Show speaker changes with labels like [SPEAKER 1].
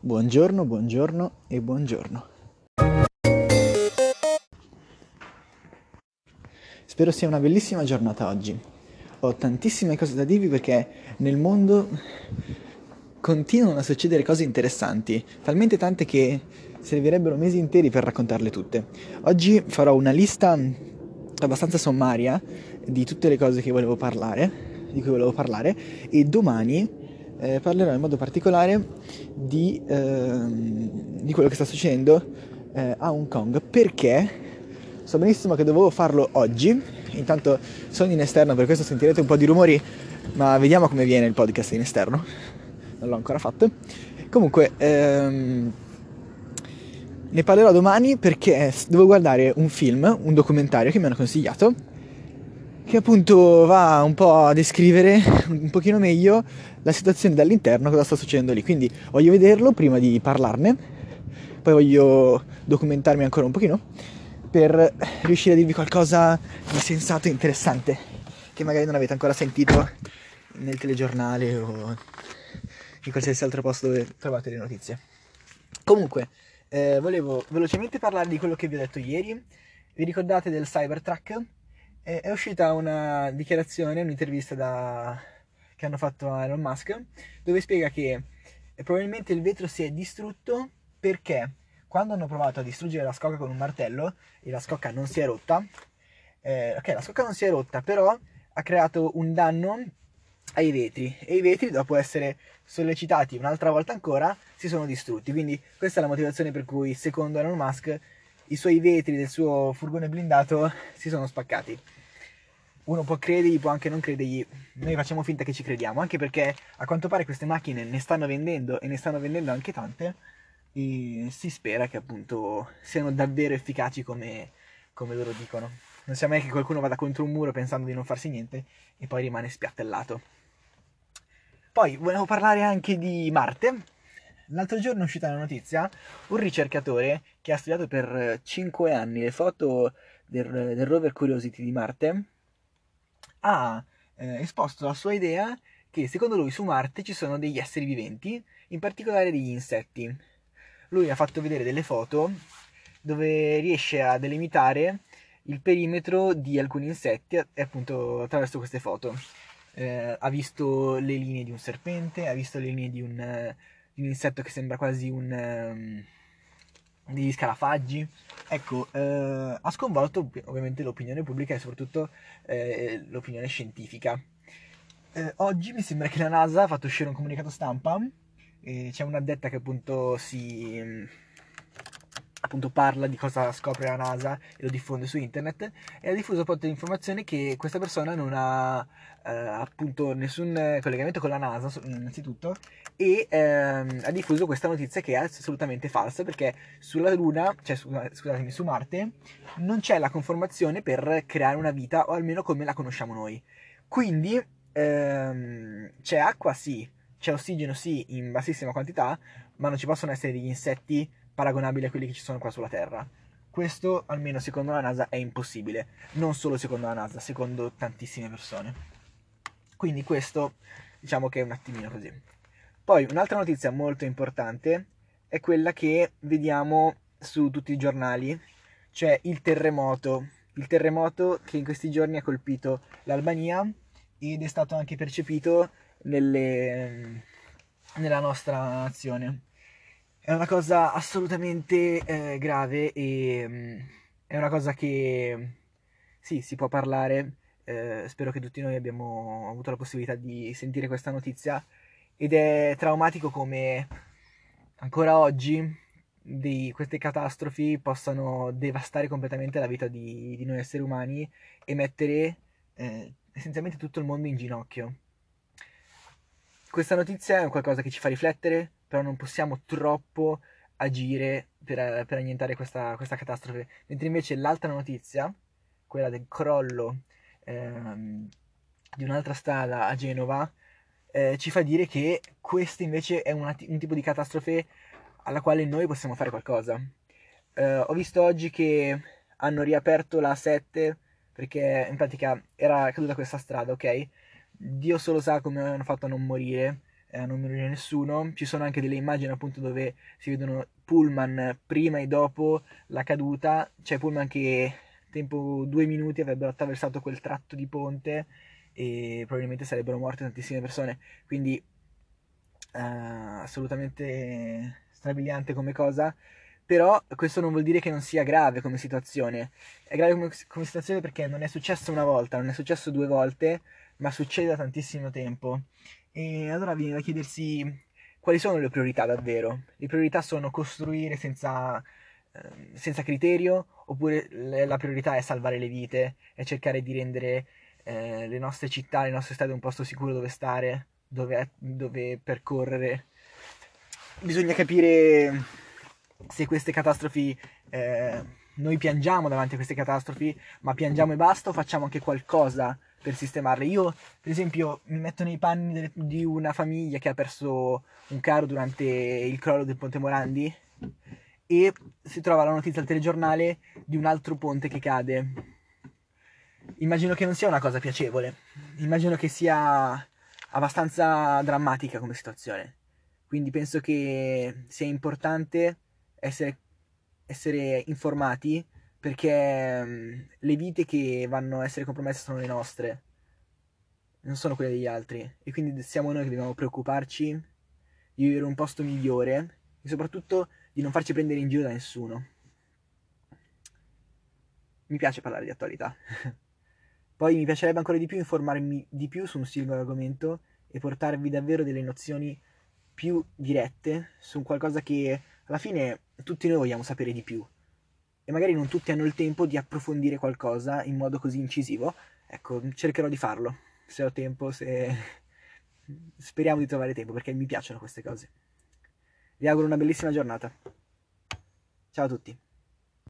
[SPEAKER 1] Buongiorno, buongiorno e buongiorno. Spero sia una bellissima giornata oggi. Ho tantissime cose da dirvi perché nel mondo continuano a succedere cose interessanti, talmente tante che servirebbero mesi interi per raccontarle tutte. Oggi farò una lista abbastanza sommaria di tutte le cose che volevo parlare, di cui volevo parlare e domani eh, parlerò in modo particolare di, eh, di, quello che sta succedendo eh, a Hong Kong. Perché? So benissimo che dovevo farlo oggi. Intanto sono in esterno per questo sentirete un po' di rumori ma vediamo come viene il podcast in esterno. Non l'ho ancora fatto. Comunque ehm, ne parlerò domani perché devo guardare un film un documentario che mi hanno consigliato che appunto va un po' a descrivere un pochino meglio la situazione dall'interno, cosa sta succedendo lì. Quindi voglio vederlo prima di parlarne, poi voglio documentarmi ancora un pochino per riuscire a dirvi qualcosa di sensato e interessante che magari non avete ancora sentito nel telegiornale o in qualsiasi altro posto dove trovate le notizie. Comunque, eh, volevo velocemente parlare di quello che vi ho detto ieri. Vi ricordate del Cybertruck? È, uscita una dichiarazione, un'intervista da, che hanno fatto a Elon Musk, dove spiega che probabilmente il vetro si è distrutto perché quando hanno provato a distruggere la scocca con un martello e la scocca non si è rotta, eh, ok, la scocca non si è rotta, però ha creato un danno ai vetri e i vetri dopo essere sollecitati un'altra volta ancora si sono distrutti. Quindi questa è la motivazione per cui secondo Elon Musk i suoi vetri del suo furgone blindato si sono spaccati uno può credergli, può anche non credergli, noi facciamo finta che ci crediamo, anche perché a quanto pare queste macchine ne stanno vendendo e ne stanno vendendo anche tante e si spera che appunto siano davvero efficaci come, come loro dicono. Non sia mai che qualcuno vada contro un muro pensando di non farsi niente e poi rimane spiattellato. Poi volevo parlare anche di Marte. L'altro giorno è uscita la notizia, un ricercatore che ha studiato per 5 anni le foto del, del rover Curiosity di Marte, ha eh, esposto la sua idea che secondo lui su Marte ci sono degli esseri viventi, in particolare degli insetti. Lui ha fatto vedere delle foto dove riesce a delimitare il perimetro di alcuni insetti appunto attraverso queste foto. Eh, ha visto le linee di un serpente, ha visto le linee di un, di un insetto che sembra quasi un... Um, degli scarafaggi. Ecco, eh, ha sconvolto ovviamente l'opinione pubblica e soprattutto eh, l'opinione scientifica. Eh, oggi mi sembra che la NASA ha fatto uscire un comunicato stampa, c'è un'addetta che appunto si appunto parla di cosa scopre la NASA e lo diffonde su internet e ha diffuso appunto l'informazione che questa persona non ha eh, appunto nessun collegamento con la NASA innanzitutto e ehm, ha diffuso questa notizia che è assolutamente falsa perché sulla Luna, cioè scusatemi, su Marte non c'è la conformazione per creare una vita o almeno come la conosciamo noi. Quindi ehm, c'è acqua sì, c'è ossigeno sì in bassissima quantità, ma non ci possono essere degli insetti paragonabili a quelli che ci sono qua sulla Terra. Questo, almeno secondo la NASA, è impossibile. Non solo secondo la NASA, secondo tantissime persone. Quindi questo, diciamo che è un attimino così. Poi, un'altra notizia molto importante è quella che vediamo su tutti i giornali, cioè il terremoto. Il terremoto che in questi giorni ha colpito l'Albania ed è stato anche percepito nelle, nella nostra nazione è una cosa assolutamente eh, grave e um, è una cosa che sì, si può parlare. Eh, spero che tutti noi abbiamo avuto la possibilità di sentire questa notizia ed è traumatico come ancora oggi di queste catastrofi possano devastare completamente la vita di, di noi esseri umani e mettere eh, essenzialmente tutto il mondo in ginocchio. Questa notizia è qualcosa che ci fa riflettere, però non possiamo troppo agire per, per annientare questa, questa, catastrofe. Mentre invece l'altra notizia, quella del crollo ehm, di un'altra strada a Genova, eh, ci fa dire che questa invece è una, un tipo di catastrofe alla quale noi possiamo fare qualcosa. Eh, ho visto oggi che hanno riaperto la 7 perché in pratica era caduta questa strada, ok? Dio solo sa come hanno fatto a non morire eh, non mi ricordo nessuno. Ci sono anche delle immagini appunto dove si vedono pullman prima e dopo la caduta. C'è pullman che tempo due minuti avrebbero attraversato quel tratto di ponte e probabilmente sarebbero morte tantissime persone. Quindi eh, assolutamente strabiliante come cosa. Però questo non vuol dire che non sia grave come situazione. È grave come, come situazione perché non è successo una volta, non è successo due volte, ma succede da tantissimo tempo. E allora viene da chiedersi quali sono le priorità davvero. Le priorità sono costruire senza, eh, senza criterio, oppure la priorità è salvare le vite e cercare di rendere eh, le nostre città, le nostre strade un posto sicuro dove stare, dove, dove percorrere. Bisogna capire se queste catastrofi eh, noi piangiamo davanti a queste catastrofi, ma piangiamo e basta o facciamo anche qualcosa per sistemarle. Io, per esempio, mi metto nei panni delle, di una famiglia che ha perso un caro durante il crollo del ponte Morandi e si trova la notizia al telegiornale di un altro ponte che cade. Immagino che non sia una cosa piacevole, immagino che sia abbastanza drammatica come situazione. Quindi penso che sia importante essere, essere informati perché um, le vite che vanno a essere compromesse sono le nostre, non sono quelle degli altri. E quindi siamo noi che dobbiamo preoccuparci di vivere un posto migliore e soprattutto di non farci prendere in giro da nessuno. Mi piace parlare di attualità. Poi mi piacerebbe ancora di più informarmi di più su un singolo argomento e portarvi davvero delle nozioni più dirette su qualcosa che alla fine tutti noi vogliamo sapere di più e magari non tutti hanno il tempo di approfondire qualcosa in modo così incisivo. Ecco, cercherò di farlo, se ho tempo, se... Speriamo di trovare tempo perché mi piacciono queste cose. Vi auguro una bellissima giornata. Ciao a tutti.